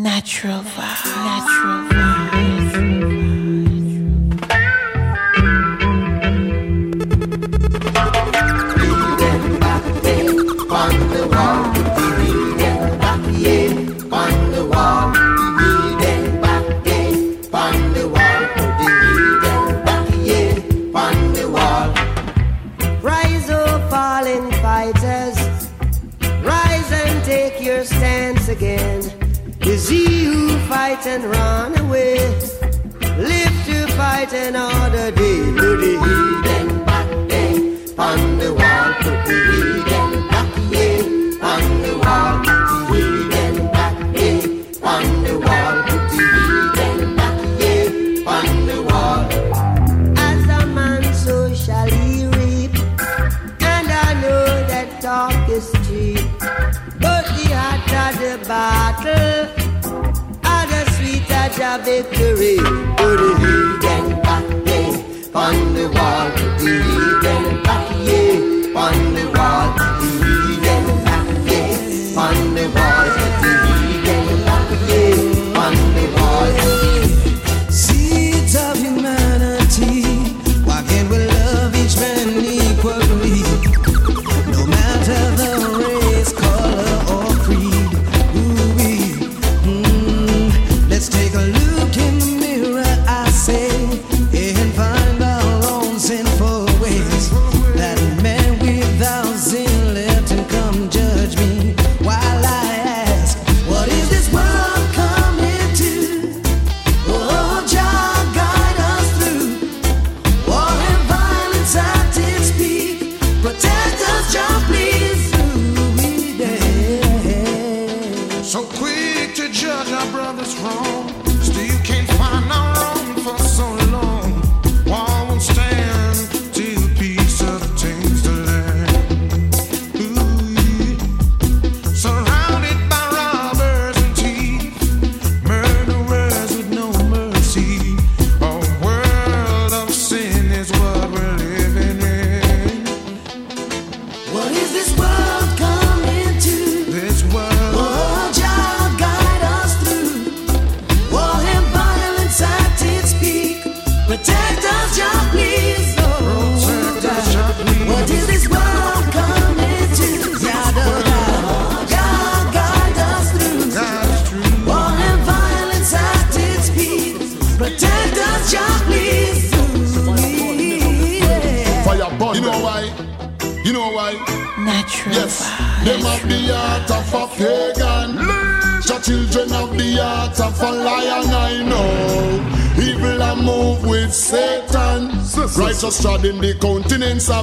Natural vibe. Natural vibe. Put the heathen there on the wall.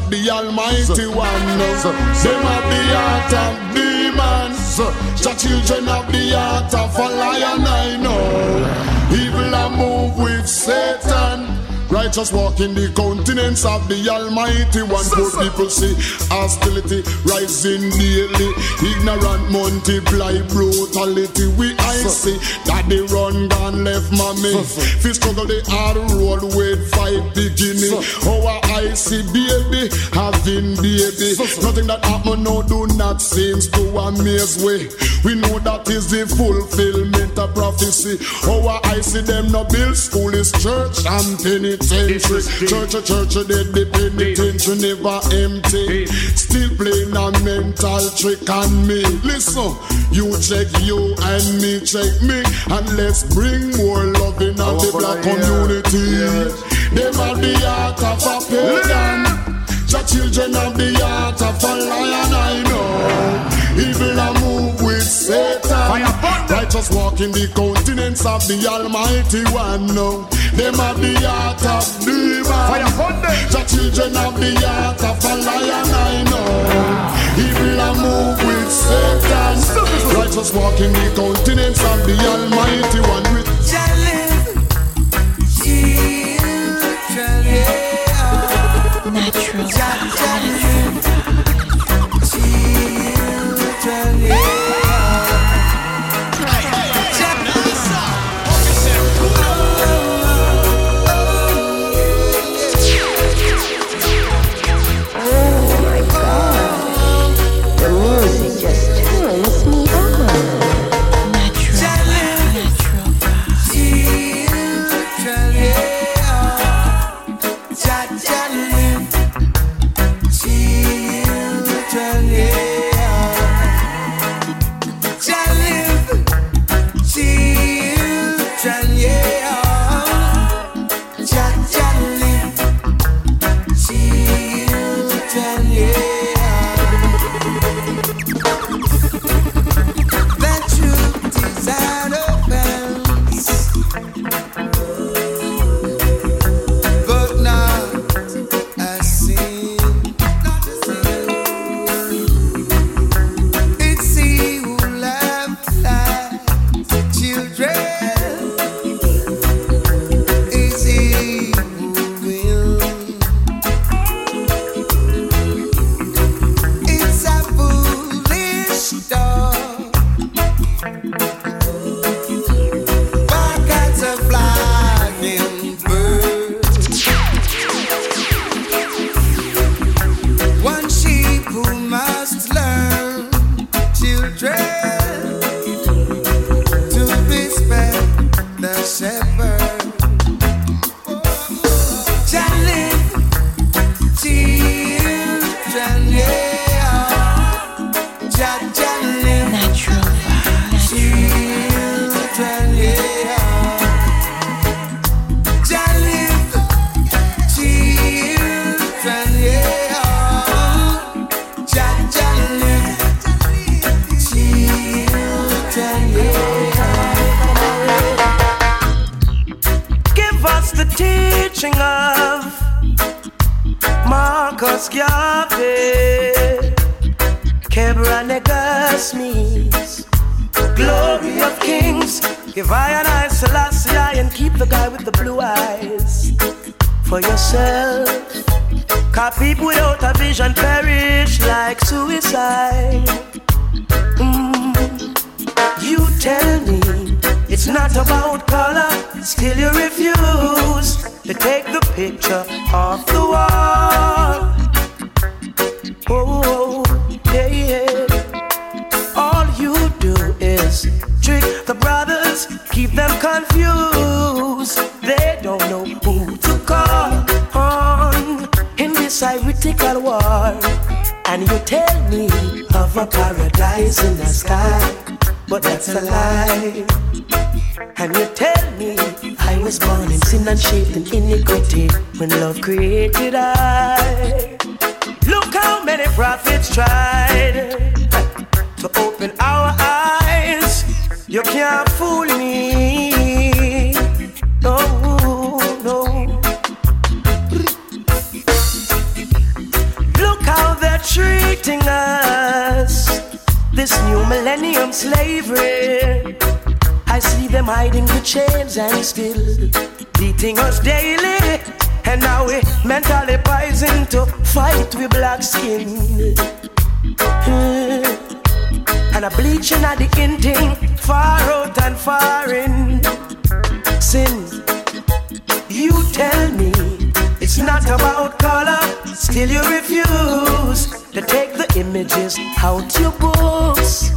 The Almighty One. Them have the heart of demons. The children have the heart of a lion. I know. Evil a move with Satan. Righteous walk in the countenance of the Almighty One. Poor people see hostility rising daily. Ignorant multiply brutality. We I see that they run gone left mommy. Fi struggle the hard road with five beginning. Our I see baby. Nothing that happen now do not seems to amaze we. We know that is the fulfillment of prophecy. Oh, Our I see them no build school is church and penitentiary. Church, a church, a dead the penitentiary never empty. Still playing a mental trick on me. Listen, you check you and me check me, and let's bring more love in the black community. Them are the heart of a pagan. The children of the heart of a lion, I know. Evil a move with Satan. Righteous walk in the countenance of the Almighty One. No, them have the heart of demons. The children of the heart of a lion, I know. Evil a move with Satan. Righteous walk in the countenance of the Almighty preaching of Marcus Garvey, Kebra Negasmis, glory of kings. Give I and I Selassie and keep the guy with the blue eyes for yourself. Cause people without a vision perish like suicide. Mm. You tell me it's not about color, still you refuse to take the picture off the wall. Oh, yeah, yeah. All you do is trick the brothers, keep them confused. They don't know who to call on in this ironical war. And you tell me of a paradise in the sky, but that's a lie. And you tell me I was born in sin and shaped in iniquity when love created I. Look how many prophets tried to open our eyes. You can't fool me. No, no. Look how they're treating us. This new millennium slavery. I see them hiding the chains and still beating us daily. And now we mentally poison to fight with black skin. Hmm. And a bleaching at the ending, far out and far in. Sin, you tell me it's not about color, still you refuse to take the images out your books.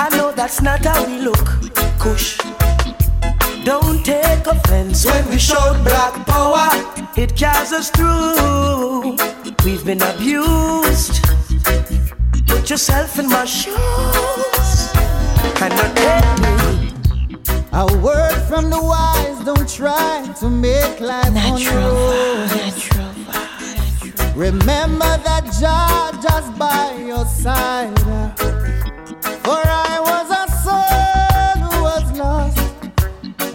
I know that's not how we look, Kush. Don't take offense when we show black power. It carries us through. We've been abused. Put yourself in my shoes. And not take me. A word from the wise, don't try to make life Natural on natural. Remember that Jah just by your side. For I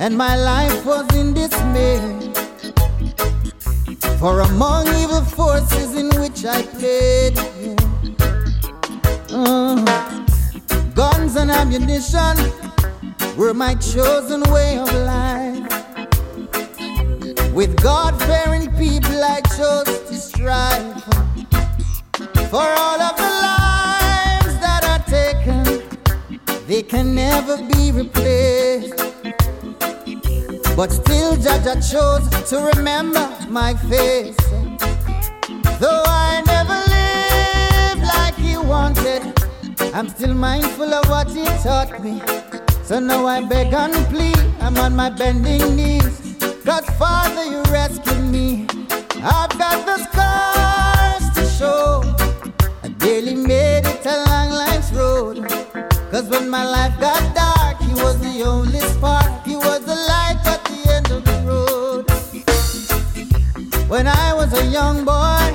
and my life was in dismay. For among evil forces in which I played, yeah. Uh, guns and ammunition were my chosen way of life. With God fearing people, I chose to strive for all of the lives that are taken. They can never be replaced. But still, Jaja chose to remember my face. Though I never lived like he wanted, I'm still mindful of what he taught me. So now I beg and plead, I'm on my bending knees. God, Father, you rescued me. I've got the scars to show. I daily made it along life's road. Cause when my life got dark, he was the only spark. When I was a young boy,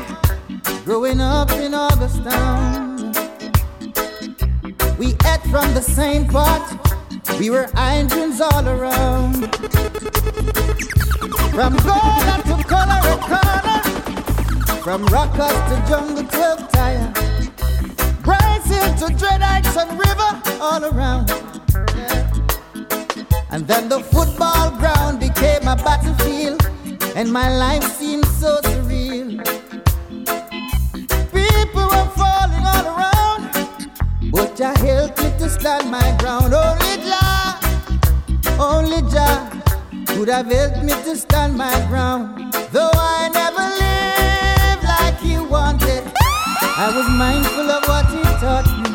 growing up in Augustown, we ate from the same pot. We were irons all around. From Gola to Colorado, from Rockers to Jungle 12 Tire, Hill to Dreadites and River, all around. And then the football ground became a battlefield, and my life seemed so surreal. People were falling all around, but Jah helped me to stand my ground. Only Jah, only Jah could have helped me to stand my ground. Though I never lived like He wanted, I was mindful of what He taught me.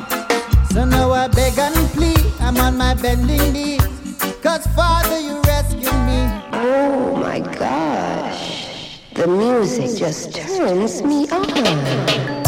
So now I beg and plead, I'm on my bending knees. Cause Father, The music just turns me on.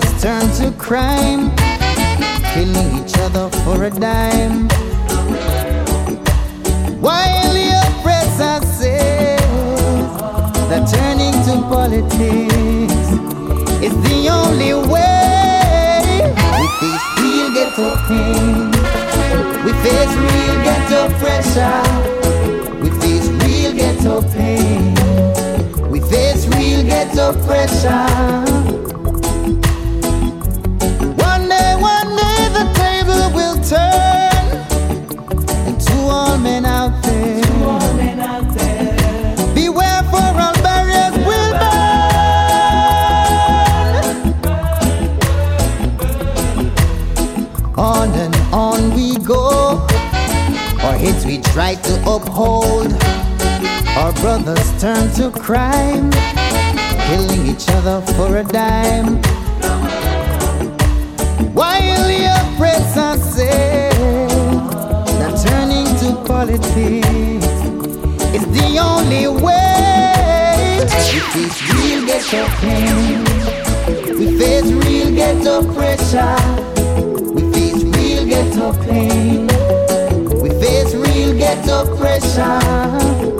that's turn to crime, killing each other for a dime. While the oppressor says that turning to politics. Is the only way. We face real ghetto pain, we face real ghetto pressure, With this real ghetto pain, we face real ghetto pressure. uphold. Our brothers turn to crime, killing each other for a dime. While the oppressors say they're turning to politics, it's the only way. It is real ghetto pain. We face real ghetto pressure. We face real ghetto pain get oppression.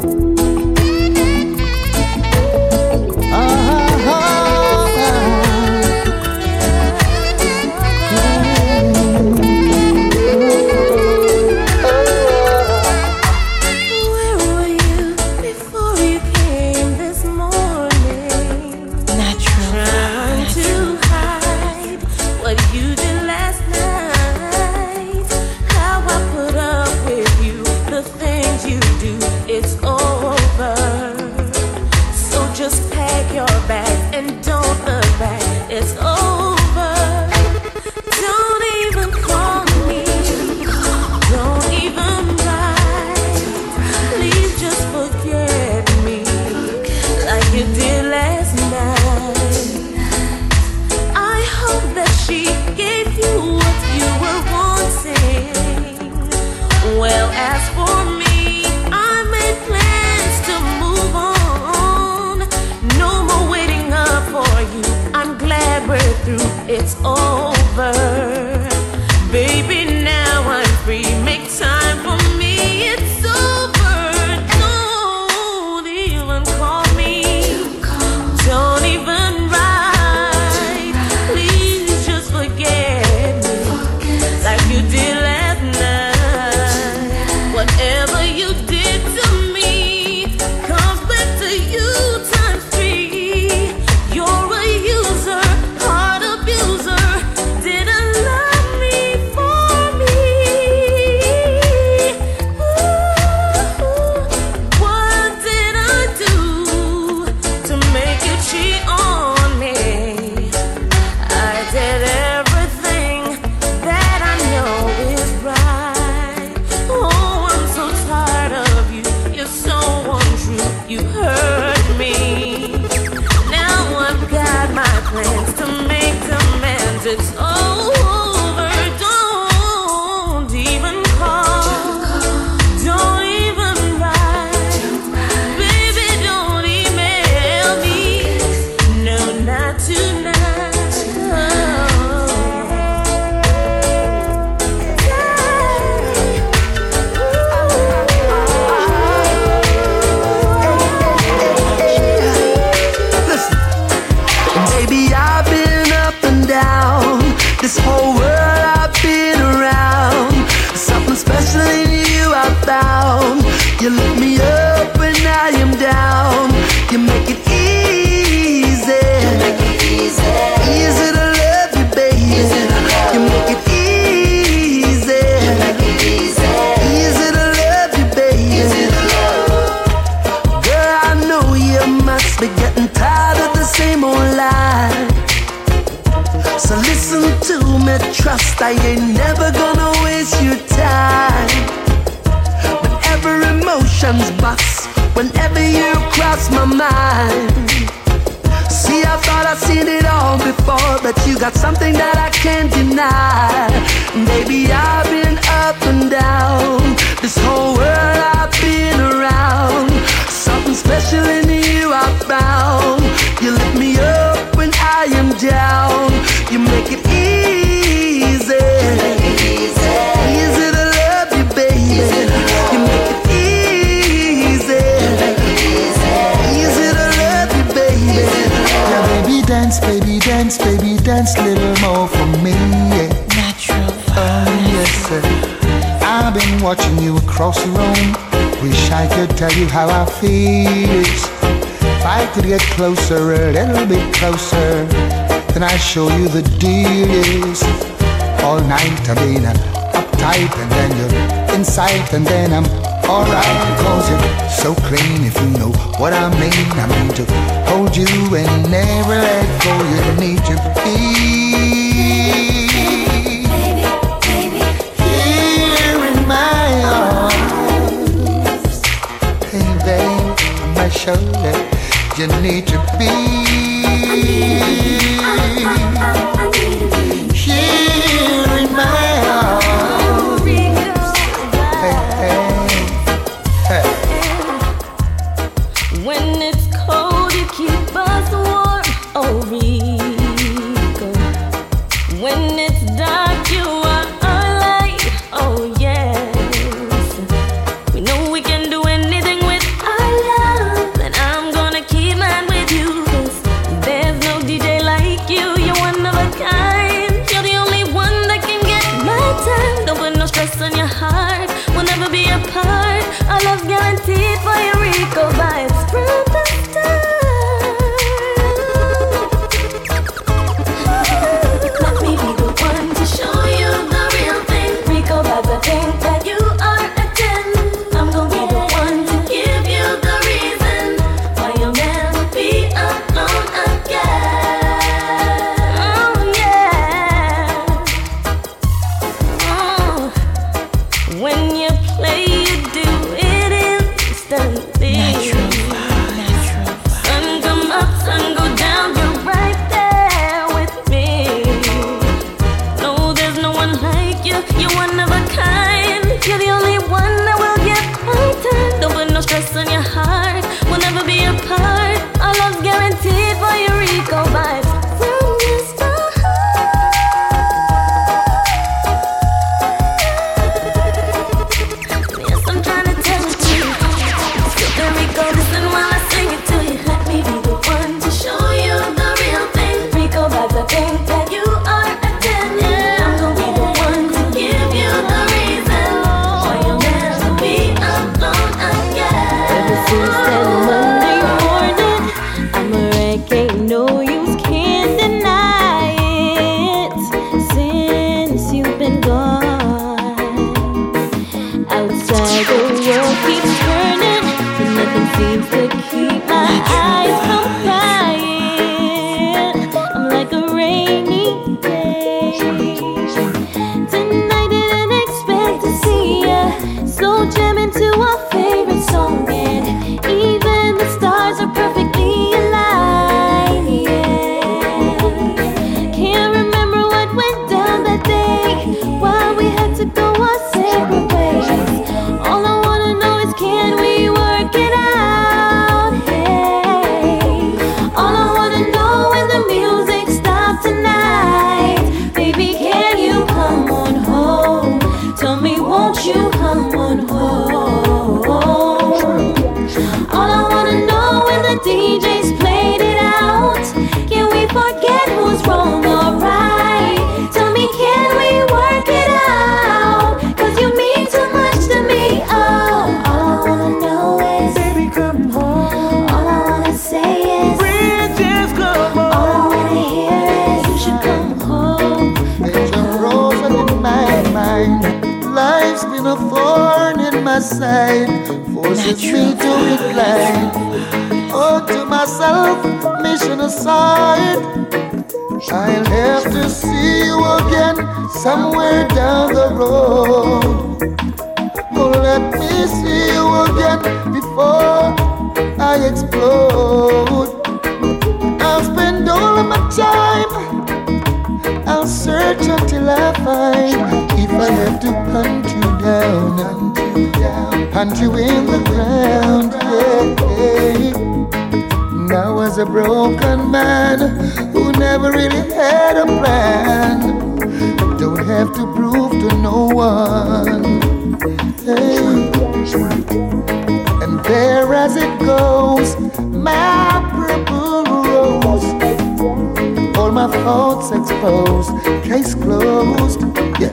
across the room. Wish I could tell you how I feel. If I could get closer, a little bit closer, then I'd show you the deal is. All night I'm been uptight, and then you're in sight, and then I'm alright. Cause you're so clean if you know what I mean. I mean to hold you and never let go. You need to be. show you need to be. Side, forces me to decline. Oh, to myself, mission aside. I'll have to see you again somewhere down the road. Oh, let me see you again before I explode. I'll spend all of my time. I'll search until I find. If I have to hunt you down, hunt you hunt you in the ground. Yeah. Now as a broken man who never really had a plan, don't have to prove to no one. Hey. And there as it goes, my purple rose. All my thoughts exposed, case closed. Yeah,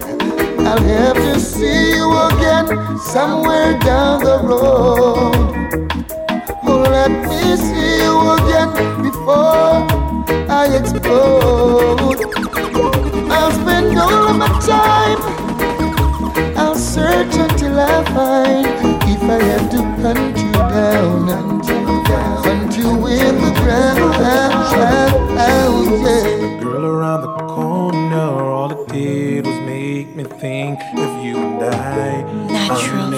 I'll have to see you again somewhere down the road. Oh, let me see you again before I explode. I'll spend all of my time. I'll search until I find. If I have to hunt you down, hunt you down, hunt you in the ground. Girl around the and I. Natural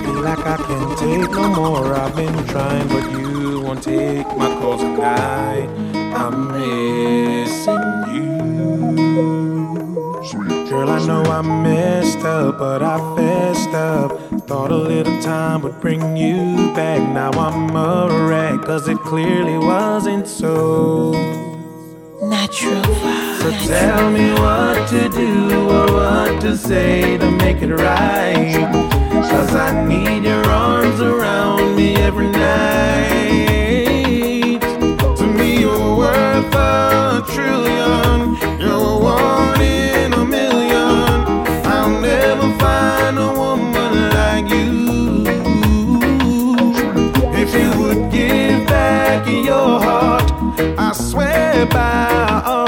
Feel like I can't take no more. I've been trying, but you won't take my calls tonight. I'm missing you. Sweet. Girl, I know I messed up, but I fessed up. Thought a little time would bring you back. Now I'm a wreck, cause it clearly wasn't so. Natural vibe. So tell me what to do or what to say to make it right. Cause I need your arms around me every night. To me, you're worth a trillion. Swear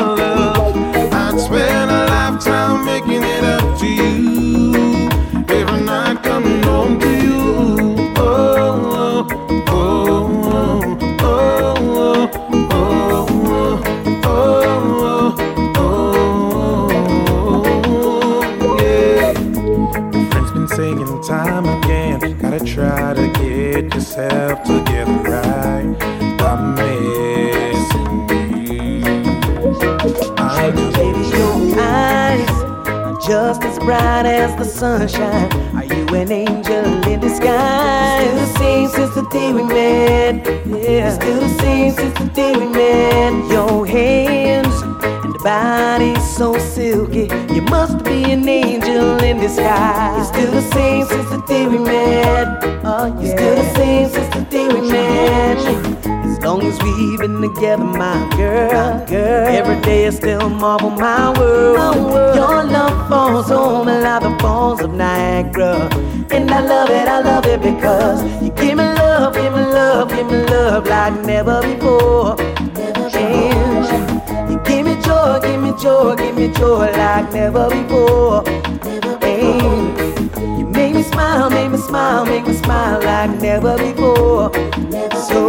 bright as the sunshine. Are you an angel in disguise? Still the same since the day we met. Yeah, still the same since the day we met. Your hands and body so silky. You must be an angel in disguise. You're still the same since the day we met. Oh. You're still the same since the day we met. As long as we've been together, my girl, girl. Every day I still marvel my world. Your love falls on me like the falls of Niagara. And I love it, I love it because you give me love, give me love, give me love like never before. And you give me joy, give me joy, give me joy like never before. And you make me smile, make me smile, make me smile like never before. So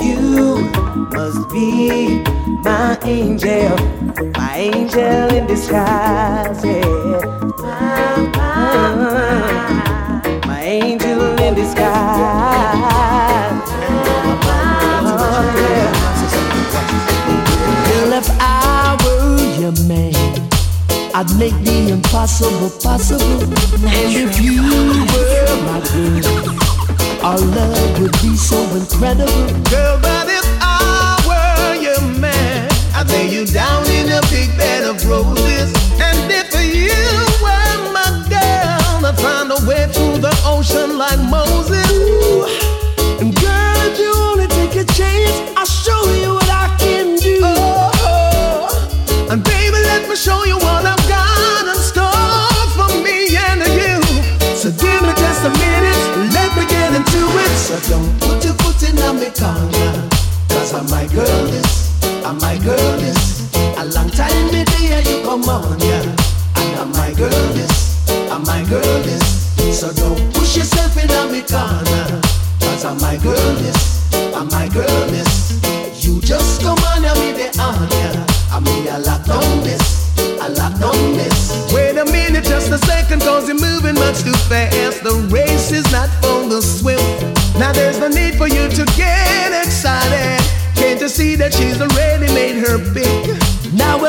you must be my angel, angel in disguise, yeah. My, my, my angel in disguise. Oh, yeah. Girl, if I were your man, I'd make the impossible possible. And if you were my girl, our love would be so incredible. Girl, but if I were your man, I'd lay you down the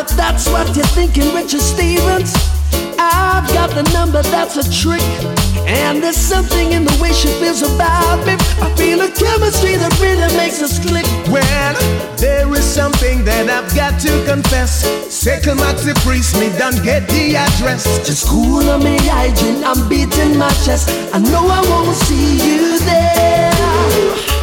if that's what you're thinking, Richard Stevens, I've got the number that's a trick. And there's something in the way she feels about me. I feel a chemistry that really makes us click. Well, there is something that I've got to confess. Second Maxi Priest, me don't get the address. Just cool on me hygiene, I'm beating my chest. I know I won't see you there.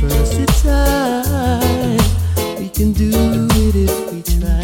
We're versatile. We can do it if we try.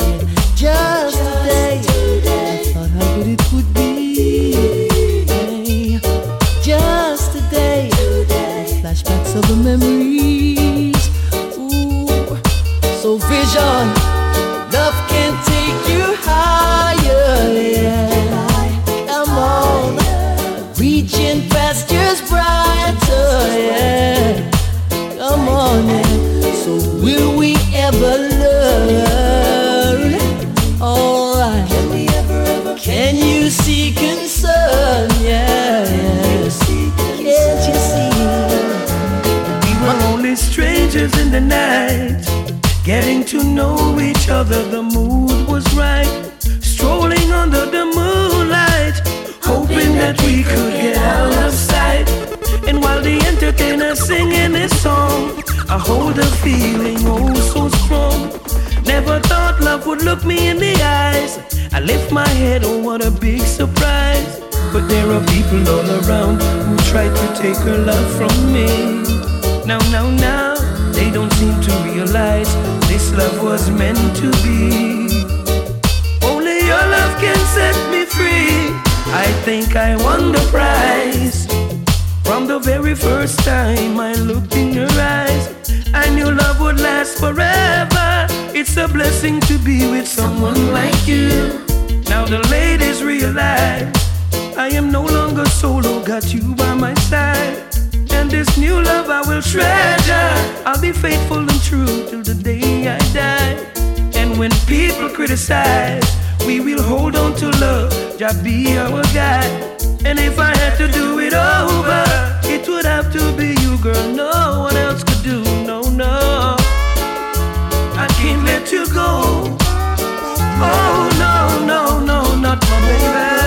Other. The mood was right, strolling under the moonlight, hoping that we could get out of sight. And while the entertainer singing his song, I hold a feeling oh so strong. Never thought love would look me in the eyes. I lift my head, oh what a big surprise. But there are people all around who try to take her love from me. Now, now, now, they don't seem to realize this love was meant to be. Only your love can set me free. I think I won the prize. From the very first time I looked in your eyes, I knew love would last forever. It's a blessing to be with someone like you. Now the ladies realize I am no longer solo, got you by my side. And this new love I will treasure. I'll be faithful and true till the day I die. And when people criticize, we will hold on to love, just be our guide. And if I had to do it over, it would have to be you, girl. No one else could do, no, no. I can't let you go. Oh, no, no, no, not my baby.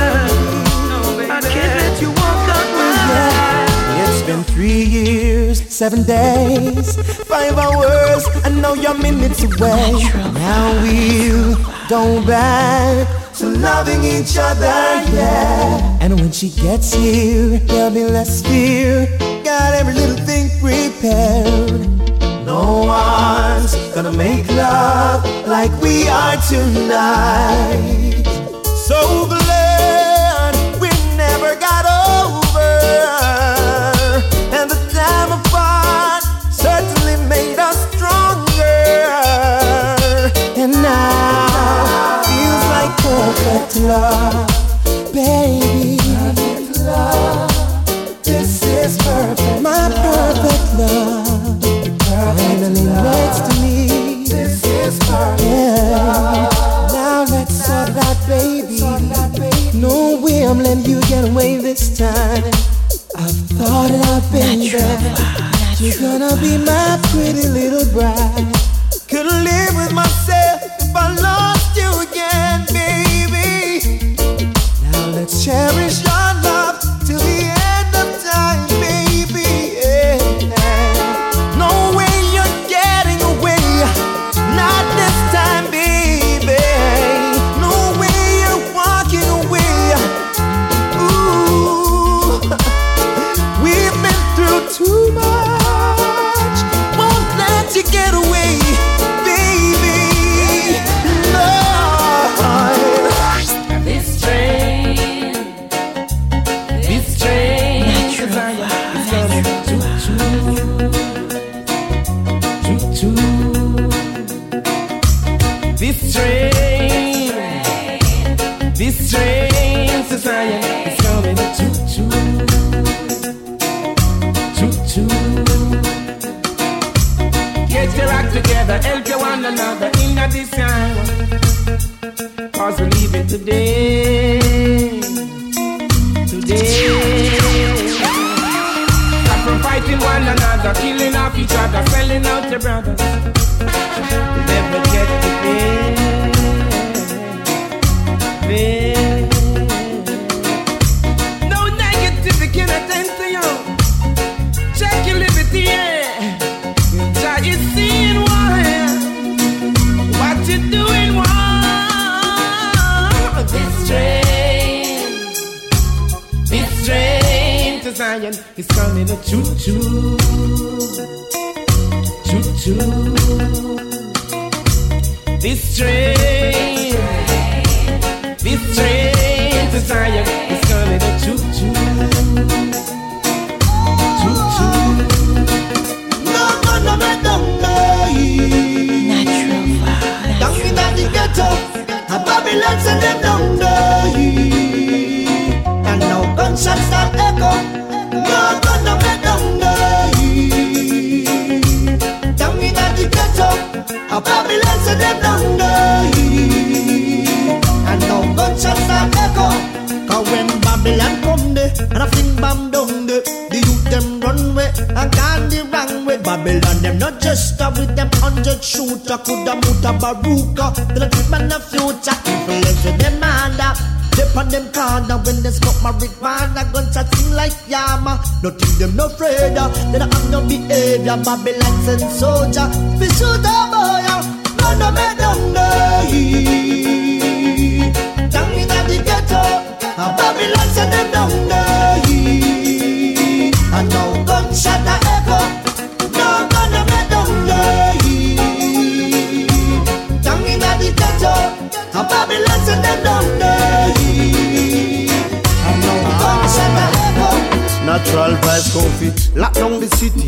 Seven days, five hours. I know you're minutes away. Now we'll go back to loving each other, yeah. And when she gets here, there'll be less fear. Got every little thing prepared. No one's gonna make love like we are tonight. So love, baby. Perfect love. This is perfect. My perfect love. Finally next to me. This is perfect. Yeah. Now let's sort that baby. No way I'm letting you get away this time. I've thought it out, baby. You're gonna be my pretty little bride. Couldn't live with myself off each other, selling out your brothers. You never get to pay. Pay. No negativity can attend to you. Check your liberty, yeah. Try you seeing why. What you doing wrong? This train, this train to Zion is coming a choo choo. Choo. This train, Babylon them not just a with them hundred shooter, coulda muta baruka. Till a keep man a future influence with them under. Dip on them corner when they smoke marijuana Guns a sing like Yama Nothing them no afraid of They don't have no behavior Babylon send soldier We shoot a boy None of me them die Down in the ghetto Babylon send them down die Natural vibes comfy, lock down the city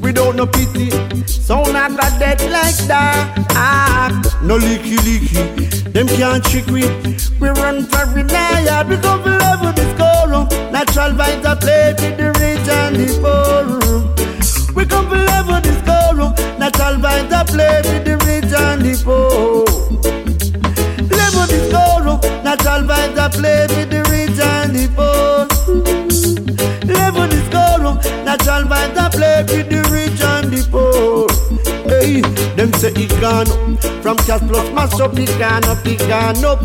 without no pity. Sound I got dead like that. Ah, no leaky leaky, them can't trick we. We run for yard, we come level this room. Natural vibes are played with the rich and the poor. We come for level this room. Natural vibes are played with the rich and the poor. Level this room. Natural vibes are played with the Natural vibes are played with the rich and the poor. Hey, them say it gone up. From cash plus mash up, it gone up, it gone up.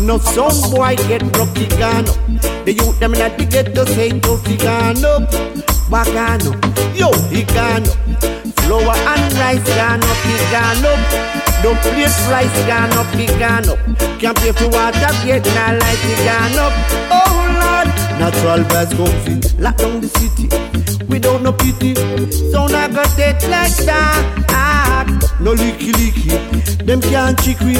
No some boy get broke, it gone up. The youth them in the ghetto say tough, it gone up. Back on up, yo, it gone up. Flour and rice gone up, it gone up Don't plate rice gone up, it gone up. Can't pay for water, get now light, it gone up. Oh Lord, natural vibes comfy Lock down the city. Without no pity. Sound I got it like that. Ah, No leaky leaky. Them can't trick we.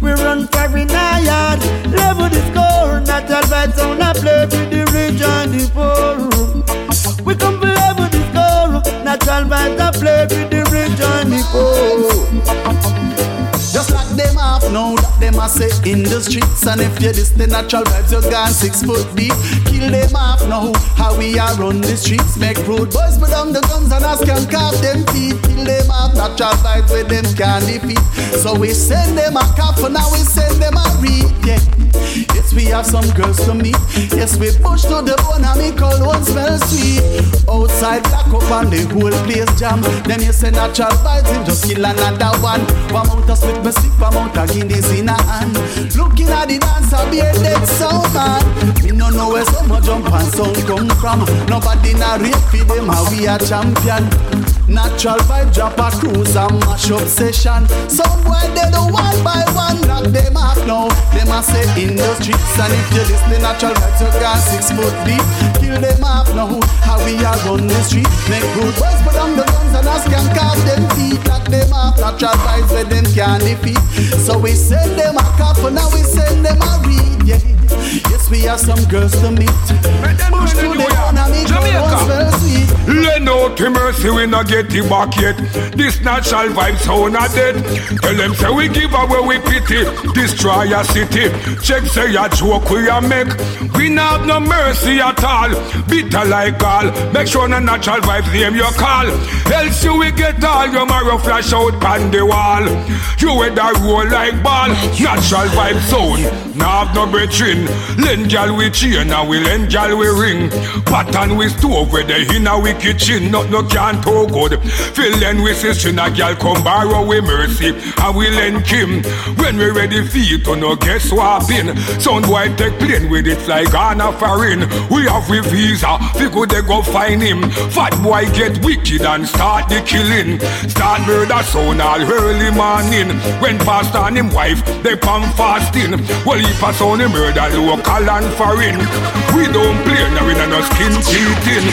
We run for in yard. Level the score. Natural vibes sound I play with the rich and the poor. We come to level the score. Natural vibes I play with the rich and the poor them off that them a say in the streets And if you this the natural vibes you gone six foot deep. Kill them off now how we are run the streets Make road boys put down the guns and ask can carve them feet. Kill them off natural vibes with them can defeat. So we send them a cop and now we send them a read yeah. Yes we have some girls to meet. Yes we push to the bone and me call one smell sweet. Outside black up and the whole place jam. Then you say natural vibes him just kill another one. One out of split me sick amount of in a hand. Looking at the dancer, be a dead sound man. Me no know where some jump and sound come from. Nobody na rate for them, how we a champion. Natural vibe drop a cruise and mash up session. Some boy they do one by one, knock them off now. Them a say in the streets and if you listen natural vibes, you got six foot deep. Kill them off now. How we a run the street, make good boys put on the guns and ask can carve them feet, them. Natural vibes where them can't defeat. So we send them a and now we send them a read. Yeah. Yes, we have some girls to meet. Lend out to mercy, we not get it back yet. This natural vibe sound a dead. Tell them say we give away we pity. Destroy a city. Check say a joke we a make. We not have no mercy at all. Bitter like all. Make sure no natural vibes name your call. Else you will get all your marrow flash out on the wall. You with a roll like ball. Natural vibe sound. Now have no brethren. Lend gal we chain and we lend gal we ring. Pattern we stove where the in a wicked chin, not no can't too good. Fill then we sister, a girl come borrow we mercy, and we lend Kim. When we ready it, to no guess swapping. Sound boy take plane with it like Ghana foreign. We have we visa, we go they go find him. Fat boy get wicked and start the killing. Start murder sound all early morning. When pastor and him wife, they come fasting. Well, if a son him murder local and foreign. We don't play now in no skin cheating.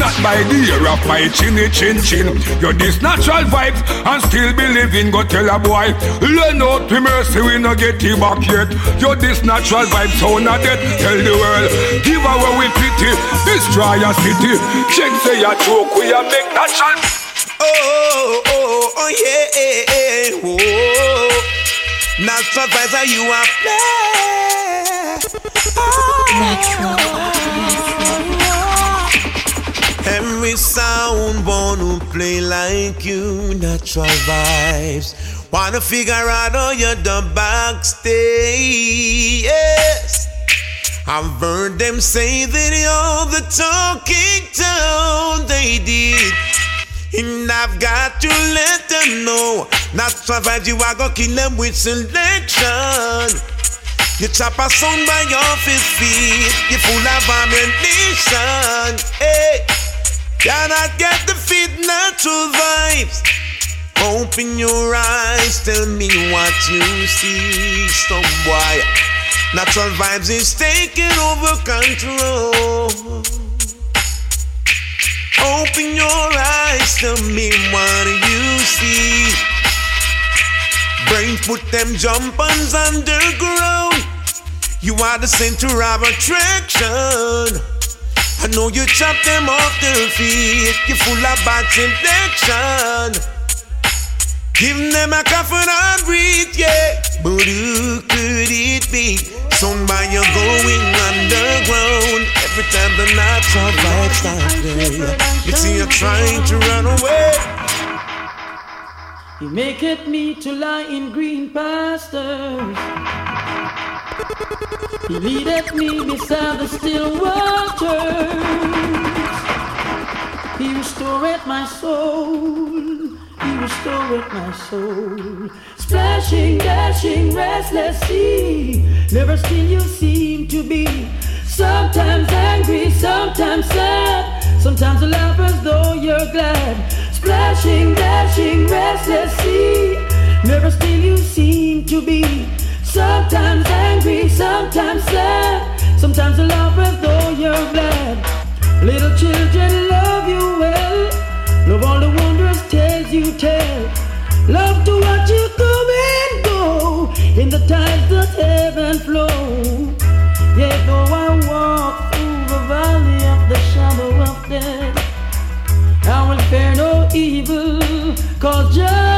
Not by the ear of my chinny eh, chin chin. You're this natural vibes and still believing. Go tell a boy, learn out to mercy, we no get it back yet. You're this natural vibes, so not dead. Tell the world, give away with pity. Destroy your city. Check say a joke, we a make natural. Oh, oh, oh, oh, yeah, oh. Natural vibes are you are play. Every sound wanna play like you, natural vibes. Wanna figure out how you the backstage. Yes. I've heard them say that you're the talking town they did. And I've got to let them know. Natural vibes, you are gonna kill them with selection. You chop a sound by your fifth feet. You full of ammunition. Hey, cannot get the natural vibes. Open your eyes, tell me what you see. Some boy, natural vibes is taking over control. Open your eyes, tell me what you see. Brain put them jumpers underground. You are the center of attraction. I know you chop them off their feet. You're full of bad selection. Give them a coffin and breathe, yeah. But who could it be? Somebody you're going underground. Every time the natural vibe starts there, you see you're trying to run away. He maketh me to lie in green pastures. He leadeth me beside the still waters. He restoreth my soul. He restoreth my soul. Splashing, dashing, restless sea. Never still you seem to be. Sometimes angry, sometimes sad. Sometimes laugh as though you're glad. Splashing, dashing, restless sea. Never still you seem to be. Sometimes angry, sometimes sad. Sometimes laugh as though you're glad. Little children love you well. Love all the wondrous tales you tell. Love to watch you come and go in the tides that ebb and flow. Yet though I walk through the valley of the shadow of death, I will fear no evil, cause Jah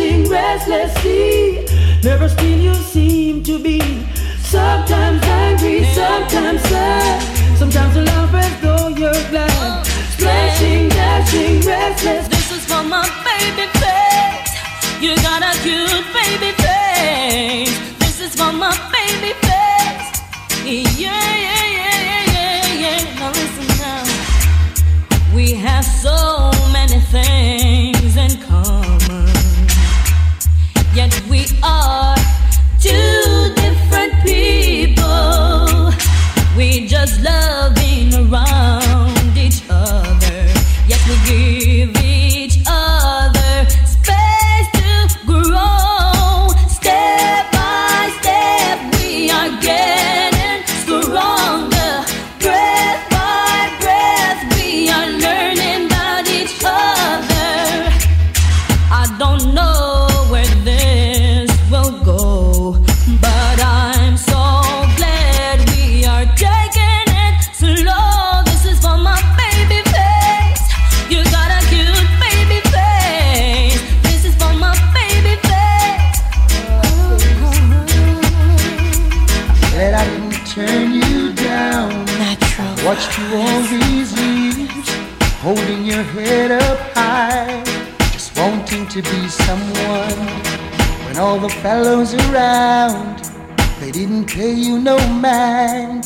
Splashing, dashing, restless sea. Never still you seem to be. Sometimes angry, sometimes sad. Sometimes laugh as though you're glad. Splashing, dashing, restless. This is for my baby face. You got a cute baby face. This is for my baby face. Yeah, fellows around they didn't pay you no mind.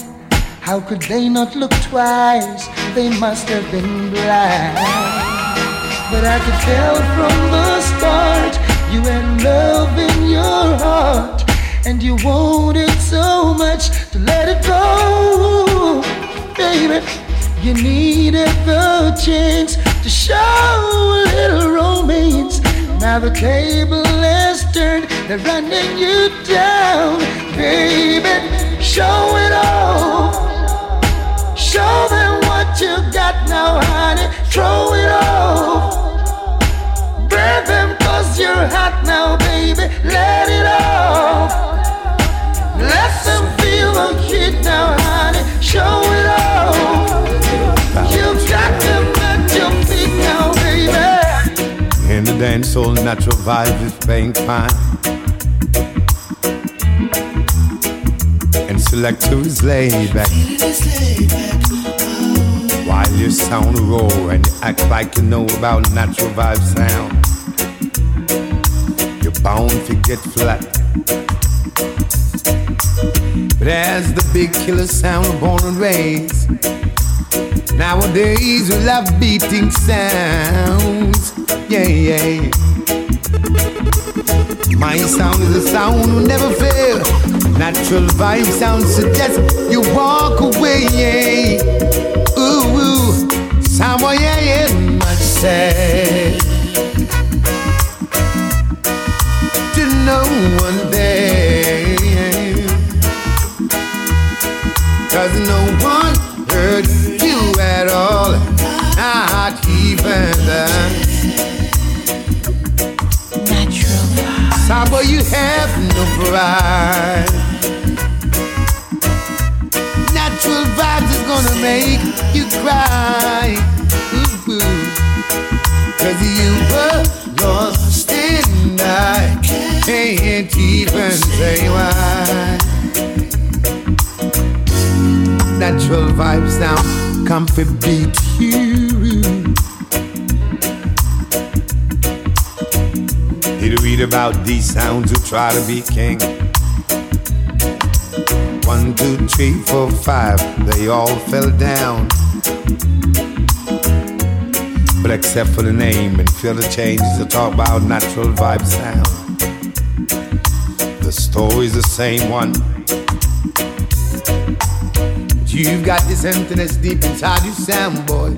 How could they not look twice? They must have been blind. But I could tell from the start you had love in your heart. And you wanted so much to let it go. Baby, you needed the chance to show a little romance. Now the table has turned, they're running you down. Baby, show it all. Show them what you got now, honey. Throw it off. Burn them cause you're hot now, baby. Let it off. Let them feel the heat now, honey. Show it off. You've got them baby. In the dance hall, natural vibe is playing fine. And select who's laid back. While you sound roar and act like you know about natural vibe sound. You're bound to get flat. But as the big killer sound born and raised, nowadays we love beating sounds. Yeah, yeah. My sound is a sound will never fail. Natural vibe sound suggests you walk away. Yeah. Ooh, ooh. Somewhere, yeah, yeah, must say. To no one there. Cause no you have no pride. Natural vibes is gonna make you cry. Ooh. Cause you were lost and I can't even say why. Natural vibes now, comfy beat you. Read about these sounds who try to be king. One, two, three, four, five, they all fell down. But except for the name and feel the changes to talk about natural vibe sound. The story's the same one. But you've got this emptiness deep inside you, sound boy.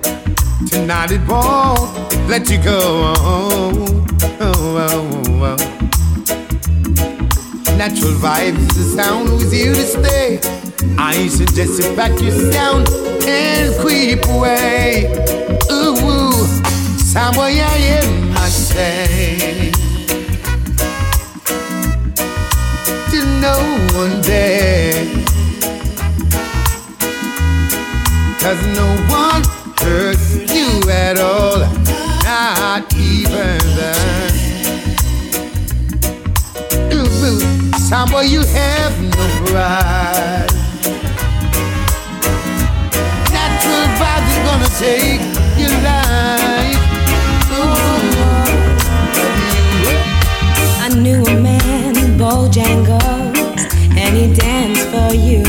Tonight it won't let you go. Oh, oh, oh, oh. Natural vibes, the sound was here to stay. I suggest you pack your sound and creep away. Ooh, ooh, somewhere yeah, yeah, must say. To no one there. Cause no one hurt you at all, not even the. Ooh, Somewhere you have no pride. Natural vibes is gonna take your life. I knew a man, Bojangles, and he danced for you.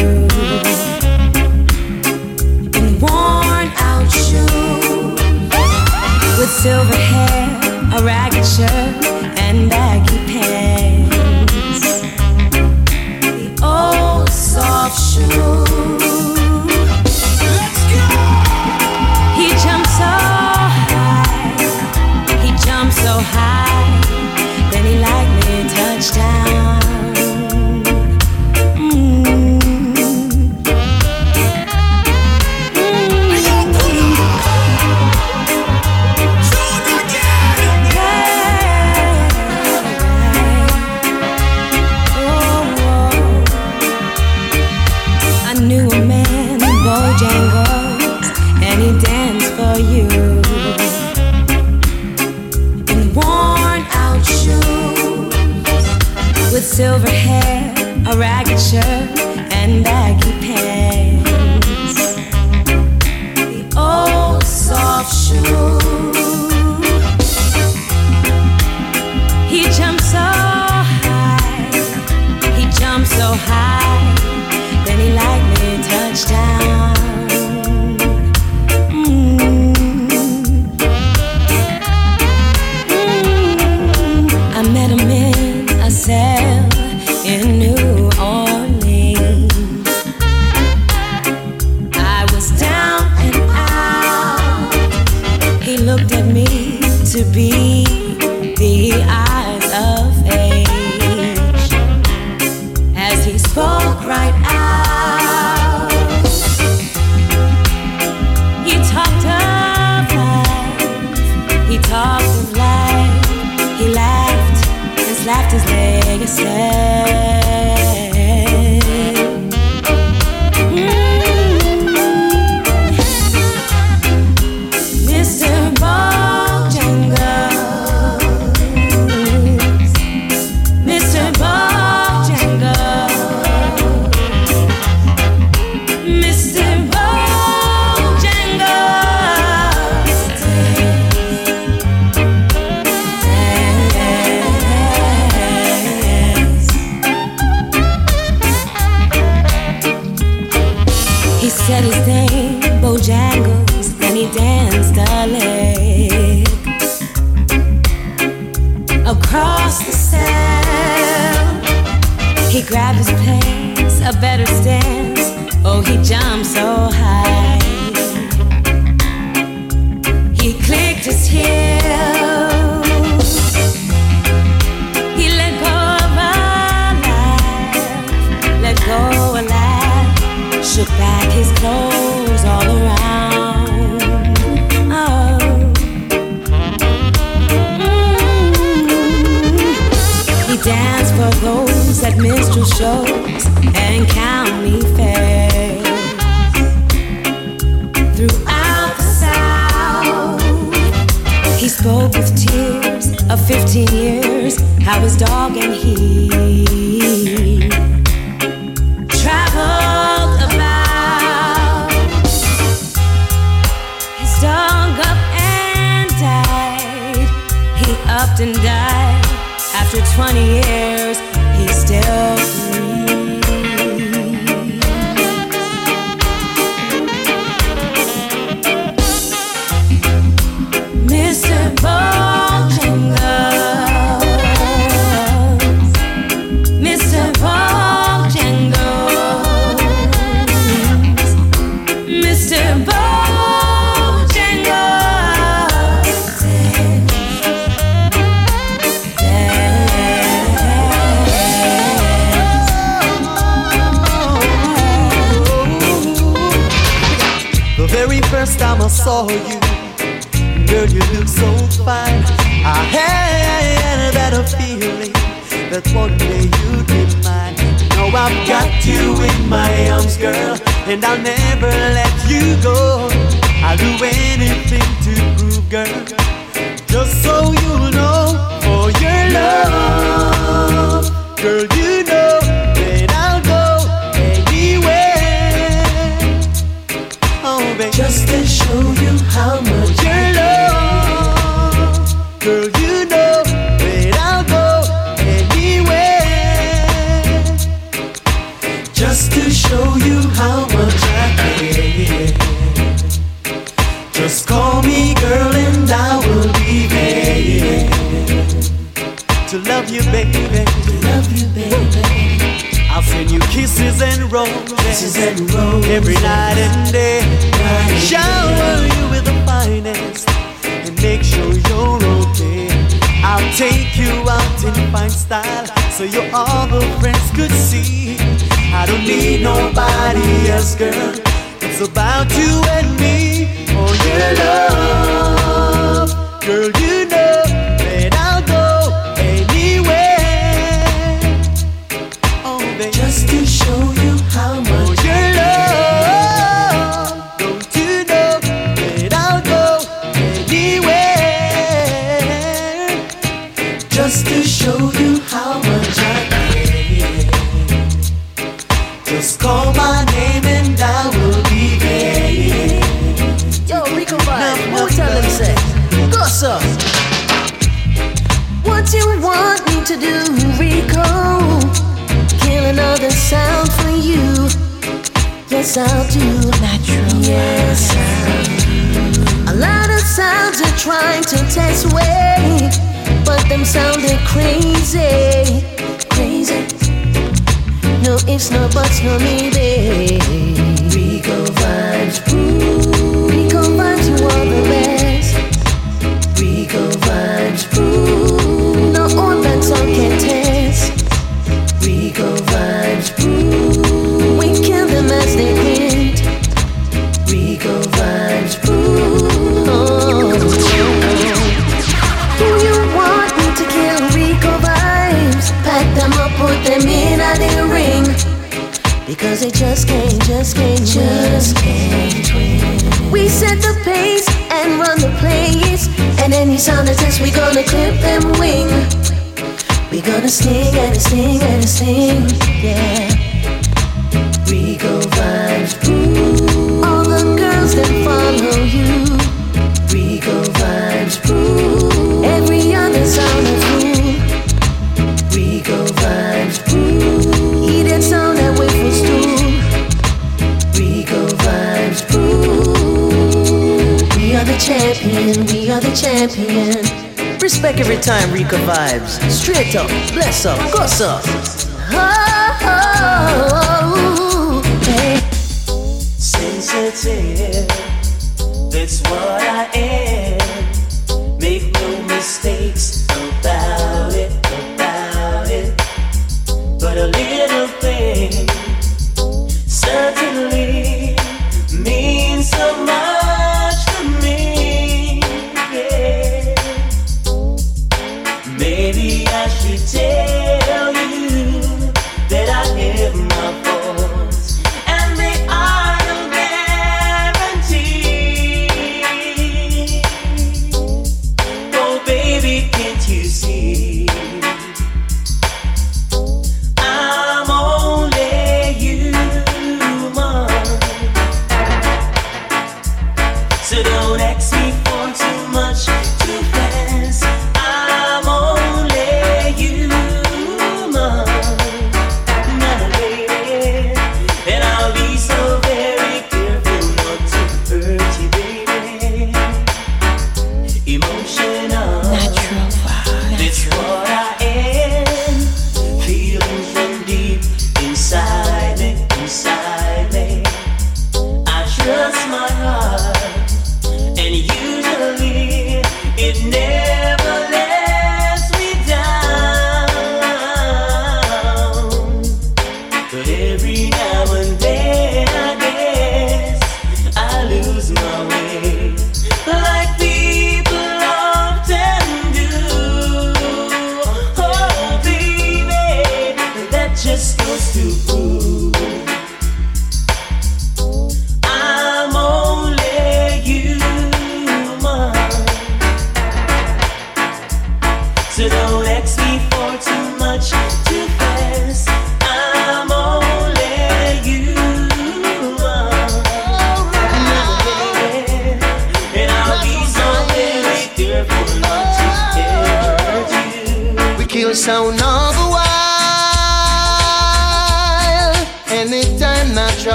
In worn out shoes, with silver hair, a ragged shirt, baby. I saw you, girl, you look so fine. I had that feeling that one day you'd be mine. Now I've got you in my arms, girl, and I'll never let you go. I'll do anything to prove, girl, just so you know, for your love, girl, you baby. To love you, baby. I'll send you kisses and roses, kisses and roses every night and day. Shower you with the finest and make sure you're okay. I'll take you out in fine style so your other friends could see. I don't need nobody else, girl. It's about you and me. Oh, your love, girl, you to do, Rico? Kill another sound for you. Yes, I'll do. Natural. Yes, I'll do. A lot of sounds are trying to test way, but them sounded crazy, crazy. No ifs, no buts, no maybe. Cause they just can't, just can't, just can't. We set the pace and run the place. And any sound that says we gonna clip them wing. We gonna sting and sting and sting, yeah. We go vibes, ooh. All the girls that follow champion, we are the champion. Respect every time, Rika vibes. Straight up, bless up, cuss up. Oh, oh, oh, hey. Sensitive.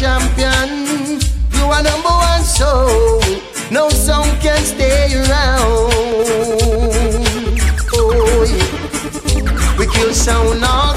champion. You are number one, so no song can stay around. Oh, yeah. We kill sound now.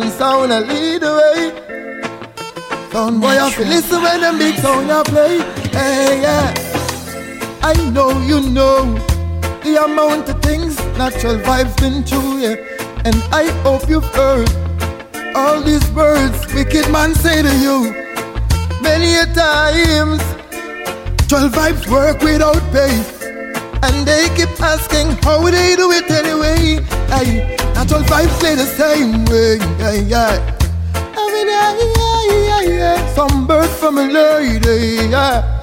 Champion sound I lead the way. Sound boy, I feel listen when them big sound I play. Hey, yeah. I know you know the amount of things natural vibes been through, yeah. And I hope you've heard all these words wicked man say to you many a times. 12 vibes work without pay. And they keep asking how they do it anyway. Hey, natural vibes play the same way. Yeah, yeah. Every day, yeah, yeah, yeah. Some bird from a lady, yeah.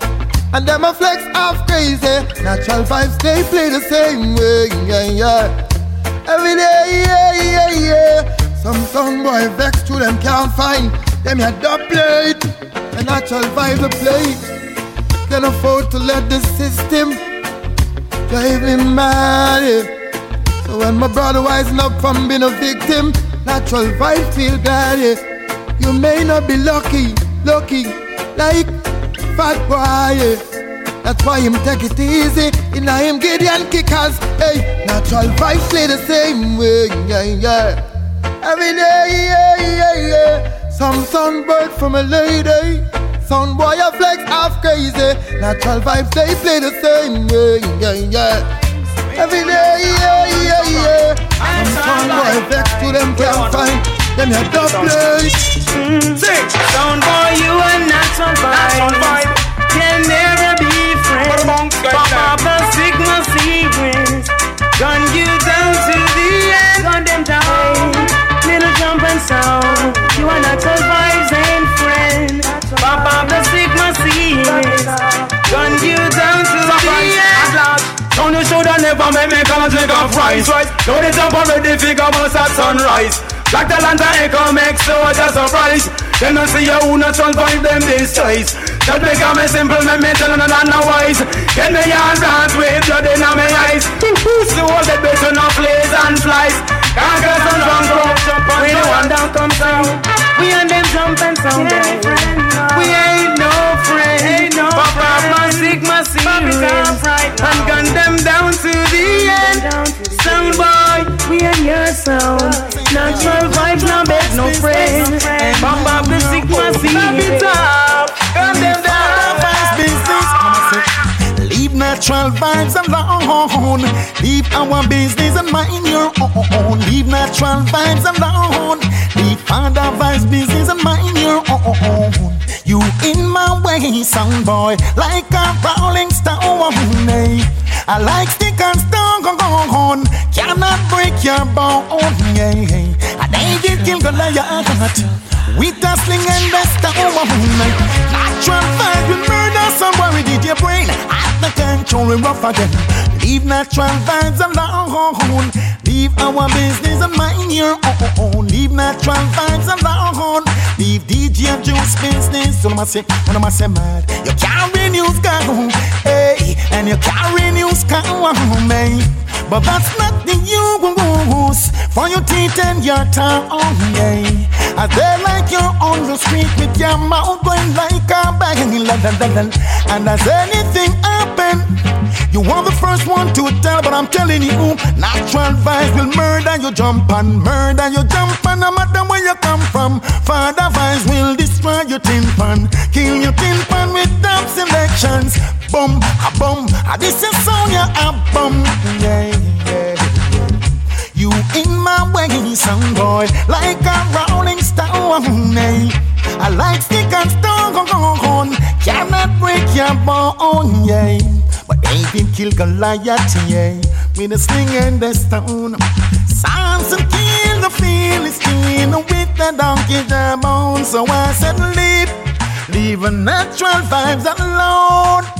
And them a flex off crazy. Natural vibes they play the same way, yeah, yeah. Every day, yeah, yeah, yeah. Some song boy vex to them can't find them a dub plate. The natural vibe to play. Can't afford to let the system drive me mad. Yeah. So when my brother wising up from being a victim, natural vibe feel glad. Yeah. You may not be lucky, lucky like fat boy. Yeah. That's why him take it easy. In a him Gideon kickers. Hey, natural vibe play the same way. Yeah, yeah. Every day, yeah, yeah, yeah. Some sunbird from a lady. Sound boy a flex half crazy. Natural vibes they play the same way. Yeah, yeah. Every day, yeah, yeah, yeah. Some sound boy vex to them can't find. Them a dub play. Sing. Sound boy, you are natural vibe. Can never be friends. Pop up a Sigma secret. Gun you down to the end. Gun them down. Little jump and sound. You are natural vibes and friend. Pop up the Sigma secret. Gun you down to the end. Don't you shoulda never make me come and drink a fries right? Don't you jump already figure bus at sunrise Like the land echo make soldier surprise Them not see you who not transform them this choice That make me simple, make me tell none and no wise Get me yarn dance with blood in my eyes So all the better no flays and flies Can't get some drunk up We the one down come sound. We and them jump and sound. We ain't no friend. Ain't no My Sigma and gun them down to the end. Sound boy, we and your sound. Natural vibes, no beg, no friend. Pop up the Sigma series. Gun them down. Leave natural vibes alone. Leave our business and mind your own. Leave natural vibes alone. Leave other vibes business and mind your own. You in my way, sound boy, like rolling stone. eh. I like stick and stone, cannot break your bone. On yeah. I David kill Goliath with a sling and a stone. Natural vibe will murder somebody did your brain. At the control, rough again. Leave natural vibes alone. Leave our business and mind your own. Leave natural vibes alone. Leave DJ Juice business. So I'm say, when I'm say mad, you carry news go, hey, and you carry news go, man. But that's not the use for your teeth and your tongue, yeah. As they like you on the street with your mouth going like a bag in London. And as anything happen, you are the first one to tell, but I'm telling you, natural vibes will murder you, jump and murder you, jump and no matter where you come from. Father vibes will destroy your tin pan, kill your tin pan with dumb selections. Boom, a boom, a this is sound you a boom, yeah, yeah. You in my way, sound boy, like a rolling stone. eh. I like stick and stone, cannot break your bone, yeah. But David kill Goliath, yeah, with a sling and a stone. Samson kill the Philistine with the donkey jawbone. So I said, leave, leave a natural vibes alone.